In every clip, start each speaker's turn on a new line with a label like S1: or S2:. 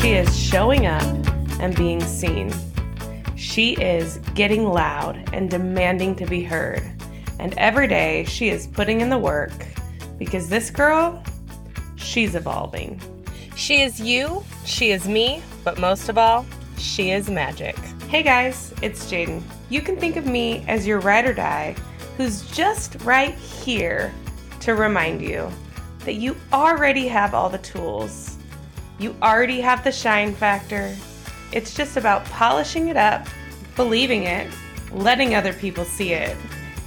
S1: She is showing up and being seen. She is getting loud and demanding to be heard. And every day she is putting in the work because this girl, she's evolving. She is you, she is me, but most of all, she is magic. Hey guys, it's Jaden. You can think of me as your ride or die who's just right here to remind you that you already have all the tools. You already have the shine factor. It's just about polishing it up, believing it, letting other people see it,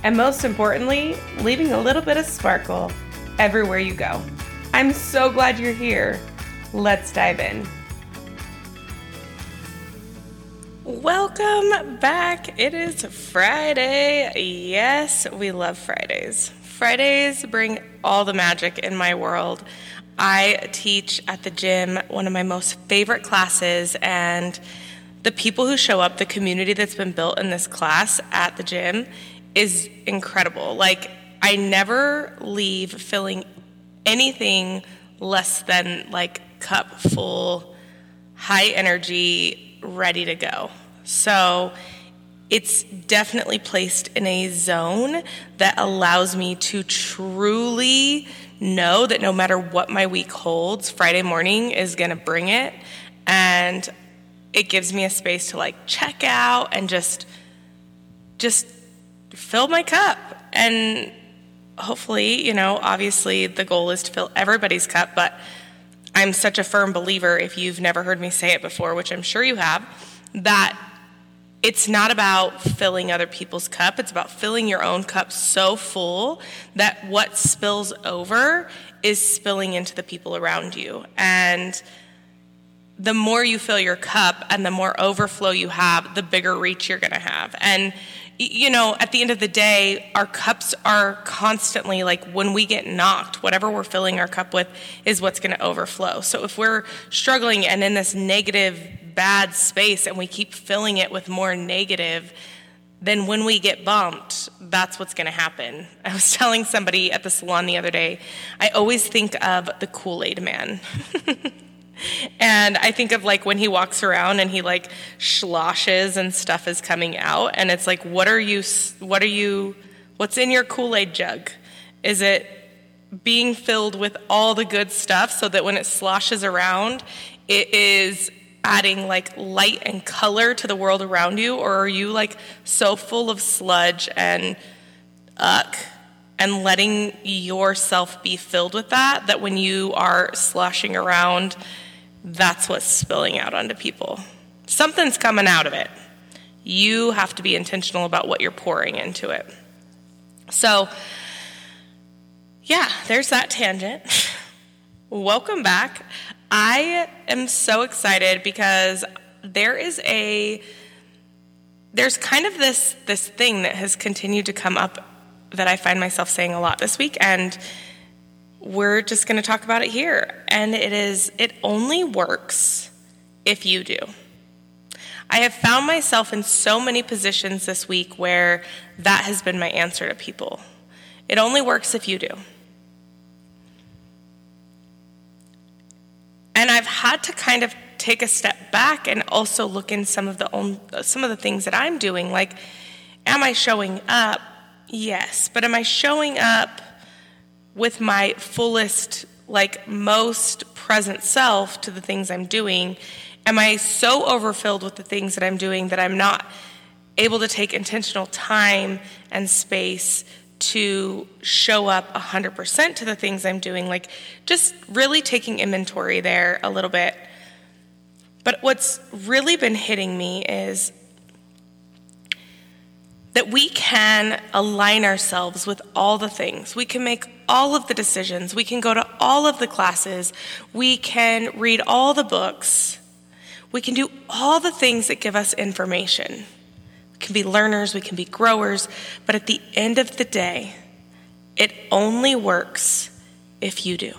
S1: and most importantly, leaving a little bit of sparkle everywhere you go. I'm so glad you're here. Let's dive in. Welcome back. It is Friday. Yes, we love Fridays. Fridays bring all the magic in my world. I teach at the gym one of my most favorite classes, and the people who show up, the community that's been built in this class at the gym, is incredible. Like, I never leave feeling anything less than like cup full, high energy, ready to go. So, it's definitely placed in a zone that allows me to truly know that no matter what my week holds, Friday morning is going to bring it. And it gives me a space to like check out and just, just fill my cup. And hopefully, you know, obviously the goal is to fill everybody's cup, but I'm such a firm believer, if you've never heard me say it before, which I'm sure you have, that it's not about filling other people's cup. It's about filling your own cup so full that what spills over is spilling into the people around you. And the more you fill your cup and the more overflow you have, the bigger reach you're going to have. And you know, at the end of the day, our cups are constantly like when we get knocked, whatever we're filling our cup with is what's going to overflow. So if we're struggling and in this negative bad space and we keep filling it with more negative, then when we get bumped, that's what's going to happen. I was telling somebody at the salon the other day, I always think of the Kool Aid man. and I think of like when he walks around and he like sloshes and stuff is coming out. And it's like, what are you, what are you, what's in your Kool Aid jug? Is it being filled with all the good stuff so that when it sloshes around, it is adding like light and color to the world around you, or are you like so full of sludge and uck and letting yourself be filled with that that when you are sloshing around, that's what's spilling out onto people? Something's coming out of it. You have to be intentional about what you're pouring into it. So, yeah, there's that tangent. Welcome back. I am so excited because there is a there's kind of this this thing that has continued to come up that I find myself saying a lot this week and we're just going to talk about it here and it is it only works if you do. I have found myself in so many positions this week where that has been my answer to people. It only works if you do. And I've had to kind of take a step back and also look in some of the own, some of the things that I'm doing. Like, am I showing up? Yes, but am I showing up with my fullest, like most present self to the things I'm doing? Am I so overfilled with the things that I'm doing that I'm not able to take intentional time and space to show up 100% to the things I'm doing, like just really taking inventory there a little bit. But what's really been hitting me is that we can align ourselves with all the things. We can make all of the decisions. We can go to all of the classes. We can read all the books. We can do all the things that give us information can be learners, we can be growers, but at the end of the day, it only works if you do.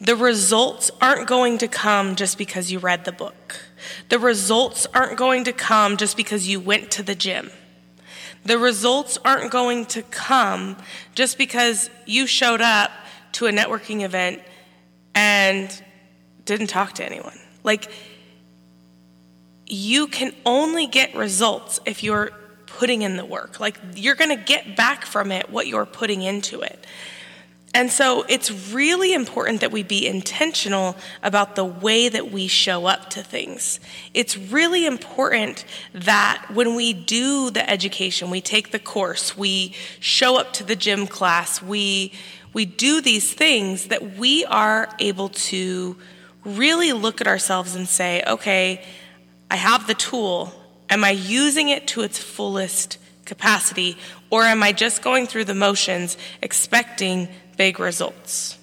S1: The results aren't going to come just because you read the book. The results aren't going to come just because you went to the gym. The results aren't going to come just because you showed up to a networking event and didn't talk to anyone. Like, you can only get results if you're putting in the work. Like, you're going to get back from it what you're putting into it. And so it's really important that we be intentional about the way that we show up to things. It's really important that when we do the education, we take the course, we show up to the gym class, we we do these things that we are able to really look at ourselves and say, okay, I have the tool. Am I using it to its fullest capacity? Or am I just going through the motions expecting big results?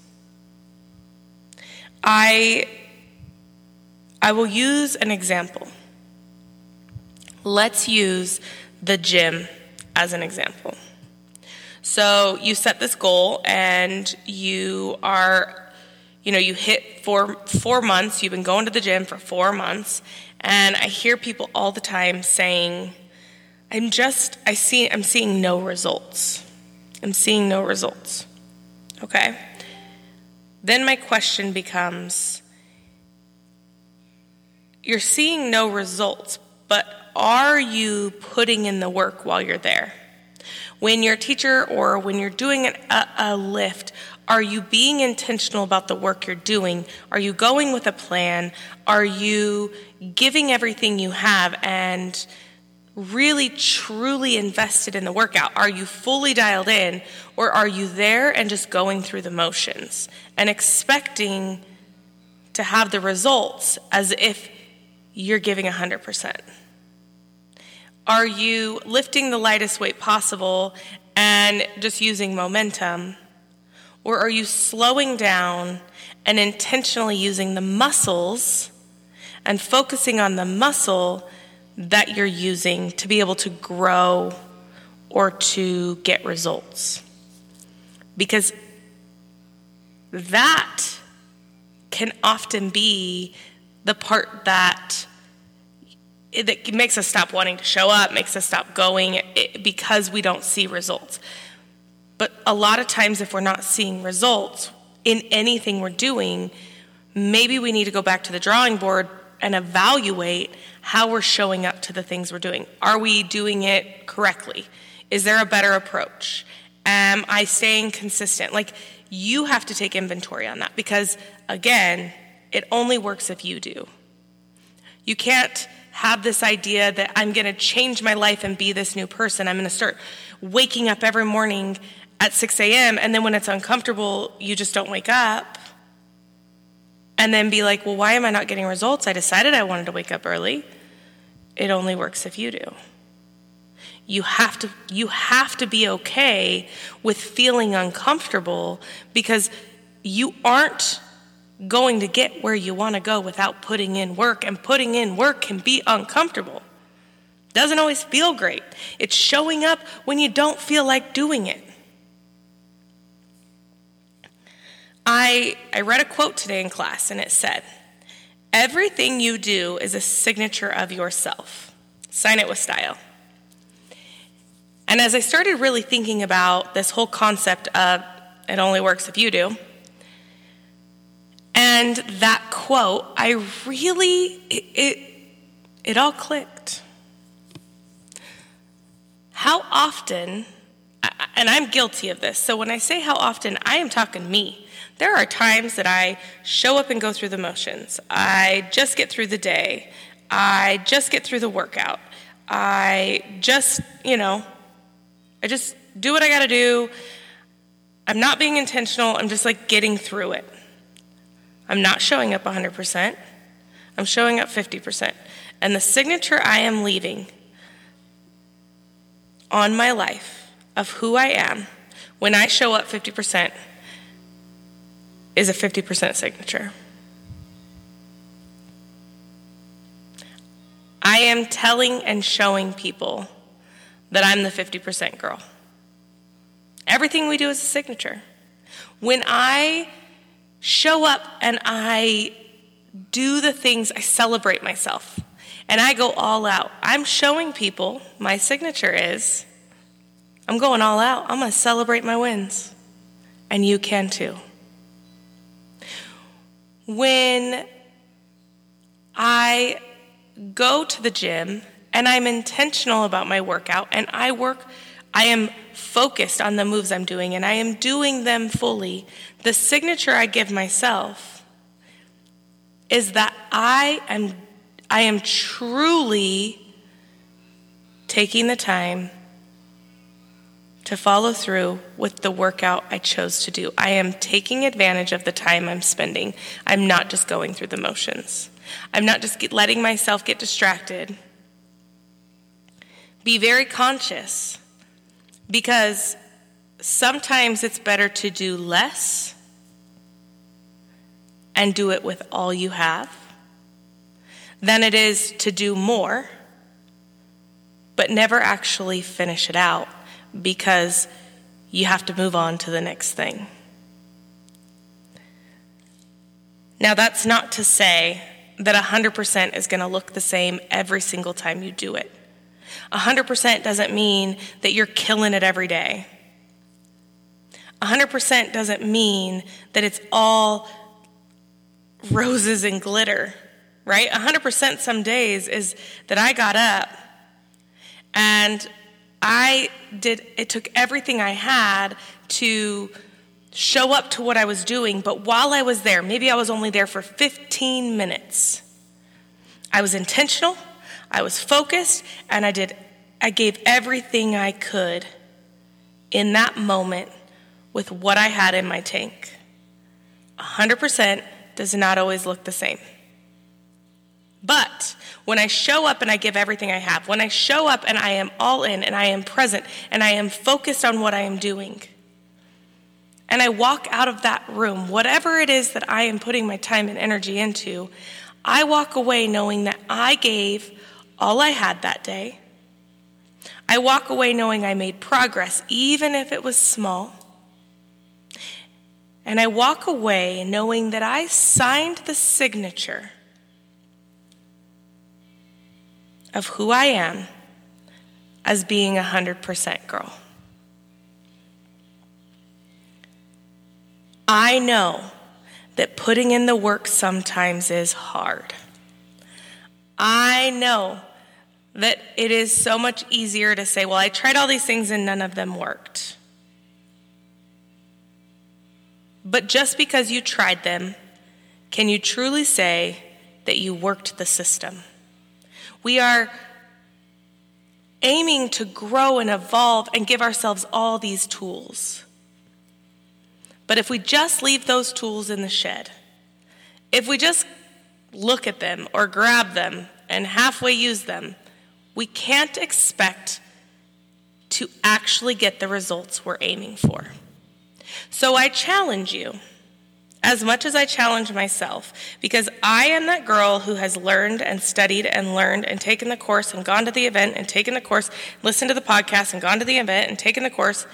S1: I, I will use an example. Let's use the gym as an example. So you set this goal and you are, you know, you hit four, four months, you've been going to the gym for four months, and I hear people all the time saying, I'm just, I see, I'm seeing no results. I'm seeing no results. Okay? Then my question becomes you're seeing no results, but are you putting in the work while you're there? When you're a teacher or when you're doing an, a, a lift, are you being intentional about the work you're doing? Are you going with a plan? Are you giving everything you have and really truly invested in the workout? Are you fully dialed in or are you there and just going through the motions and expecting to have the results as if you're giving 100%? Are you lifting the lightest weight possible and just using momentum? Or are you slowing down and intentionally using the muscles and focusing on the muscle that you're using to be able to grow or to get results? Because that can often be the part that it makes us stop wanting to show up, makes us stop going because we don't see results. But a lot of times, if we're not seeing results in anything we're doing, maybe we need to go back to the drawing board and evaluate how we're showing up to the things we're doing. Are we doing it correctly? Is there a better approach? Am I staying consistent? Like, you have to take inventory on that because, again, it only works if you do. You can't have this idea that I'm going to change my life and be this new person. I'm going to start waking up every morning at 6 a.m. And then when it's uncomfortable, you just don't wake up. And then be like, well, why am I not getting results? I decided I wanted to wake up early. It only works if you do. You have to you have to be okay with feeling uncomfortable because you aren't going to get where you want to go without putting in work, and putting in work can be uncomfortable. Doesn't always feel great. It's showing up when you don't feel like doing it. I, I read a quote today in class, and it said, Everything you do is a signature of yourself. Sign it with style. And as I started really thinking about this whole concept of it only works if you do, and that quote, I really, it, it, it all clicked. How often, and I'm guilty of this, so when I say how often, I am talking me. There are times that I show up and go through the motions. I just get through the day. I just get through the workout. I just, you know, I just do what I gotta do. I'm not being intentional. I'm just like getting through it. I'm not showing up 100%. I'm showing up 50%. And the signature I am leaving on my life of who I am when I show up 50% is a 50% signature. I am telling and showing people that I'm the 50% girl. Everything we do is a signature. When I show up and I do the things, I celebrate myself and I go all out. I'm showing people my signature is I'm going all out. I'm going to celebrate my wins. And you can too. When I go to the gym and I'm intentional about my workout and I work, I am focused on the moves I'm doing and I am doing them fully, the signature I give myself is that I am, I am truly taking the time to follow through with the workout I chose to do. I am taking advantage of the time I'm spending. I'm not just going through the motions. I'm not just letting myself get distracted. Be very conscious because sometimes it's better to do less and do it with all you have than it is to do more but never actually finish it out because you have to move on to the next thing. Now, that's not to say that 100% is going to look the same every single time you do it. 100% doesn't mean that you're killing it every day. 100% doesn't mean that it's all roses and glitter, right? 100% some days is that I got up and I did, it took everything I had to show up to what I was doing. But while I was there, maybe I was only there for 15 minutes, I was intentional, I was focused, and I did, I gave everything I could in that moment with what I had in my tank. 100% does not always look the same. But when I show up and I give everything I have, when I show up and I am all in and I am present and I am focused on what I am doing, and I walk out of that room, whatever it is that I am putting my time and energy into, I walk away knowing that I gave all I had that day. I walk away knowing I made progress, even if it was small. And I walk away knowing that I signed the signature of who I am as being a 100% girl. I know that putting in the work sometimes is hard. I know that it is so much easier to say, well, I tried all these things and none of them worked. But just because you tried them, can you truly say that you worked the system? We are aiming to grow and evolve and give ourselves all these tools. But if we just leave those tools in the shed, if we just look at them or grab them and halfway use them, we can't expect to actually get the results we're aiming for. So I challenge you as much as I challenge myself, because I am that girl who has learned and studied and learned and taken the course and gone to the event and taken the course, listened to the podcast and gone to the event and taken the course.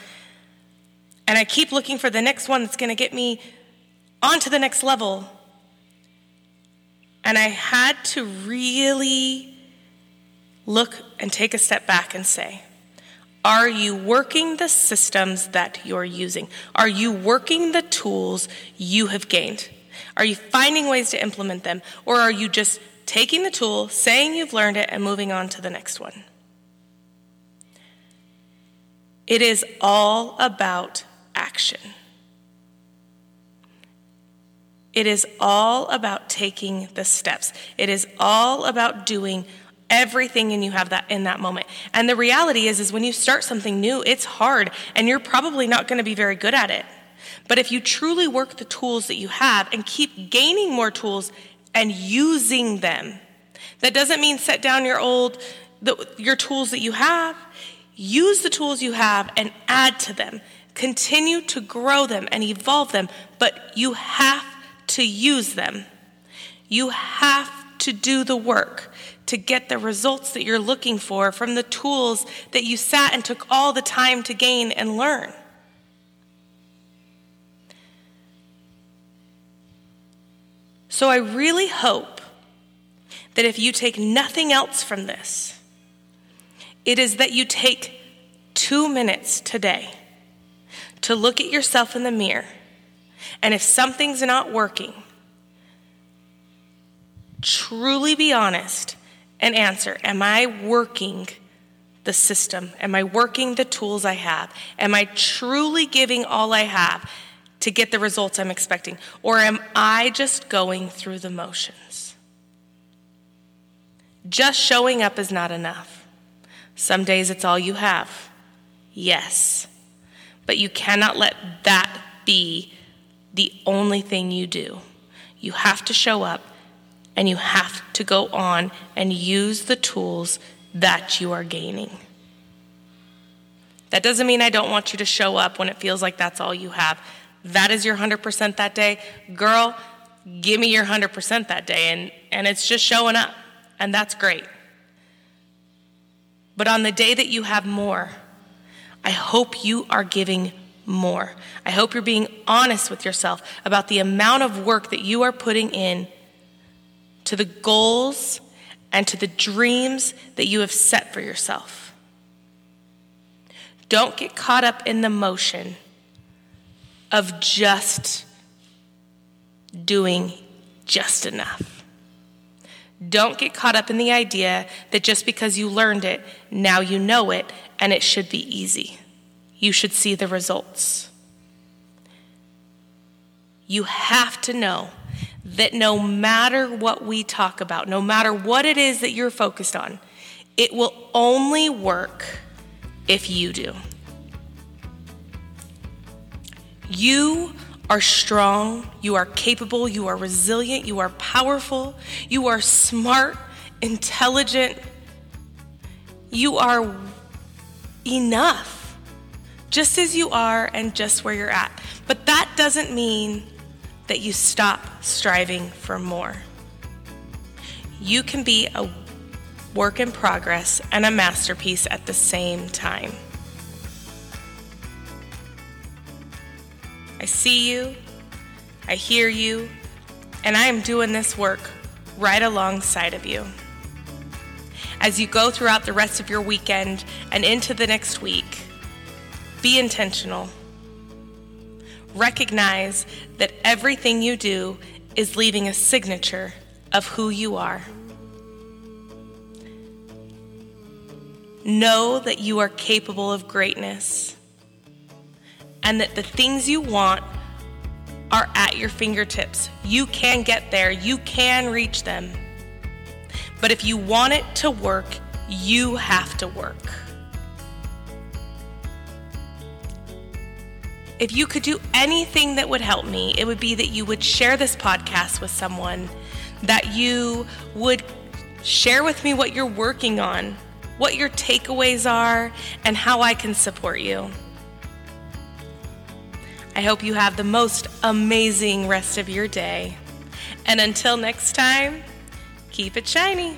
S1: And I keep looking for the next one that's going to get me onto the next level. And I had to really look and take a step back and say, are you working the systems that you're using? Are you working the tools you have gained? Are you finding ways to implement them? Or are you just taking the tool, saying you've learned it, and moving on to the next one? It is all about action. It is all about taking the steps. It is all about doing everything and you have that in that moment. And the reality is is when you start something new, it's hard and you're probably not going to be very good at it. But if you truly work the tools that you have and keep gaining more tools and using them, that doesn't mean set down your old the, your tools that you have. Use the tools you have and add to them. Continue to grow them and evolve them, but you have to use them. You have to do the work to get the results that you're looking for from the tools that you sat and took all the time to gain and learn. So I really hope that if you take nothing else from this, it is that you take two minutes today to look at yourself in the mirror. And if something's not working, truly be honest and answer Am I working the system? Am I working the tools I have? Am I truly giving all I have to get the results I'm expecting? Or am I just going through the motions? Just showing up is not enough. Some days it's all you have. Yes. But you cannot let that be the only thing you do. You have to show up and you have to go on and use the tools that you are gaining. That doesn't mean I don't want you to show up when it feels like that's all you have. That is your 100% that day. Girl, give me your 100% that day. And, and it's just showing up, and that's great. But on the day that you have more, I hope you are giving more. I hope you're being honest with yourself about the amount of work that you are putting in to the goals and to the dreams that you have set for yourself. Don't get caught up in the motion of just doing just enough. Don't get caught up in the idea that just because you learned it, now you know it, and it should be easy. You should see the results. You have to know that no matter what we talk about, no matter what it is that you're focused on, it will only work if you do. You are strong, you are capable, you are resilient, you are powerful, you are smart, intelligent, you are enough, just as you are and just where you're at. But that doesn't mean that you stop striving for more. You can be a work in progress and a masterpiece at the same time. I see you, I hear you, and I am doing this work right alongside of you. As you go throughout the rest of your weekend and into the next week, be intentional recognize that everything you do is leaving a signature of who you are. Know that you are capable of greatness and that the things you want are at your fingertips. You can get there, you can reach them. But if you want it to work, you have to work. If you could do anything that would help me, it would be that you would share this podcast with someone, that you would share with me what you're working on, what your takeaways are, and how I can support you. I hope you have the most amazing rest of your day. And until next time, keep it shiny.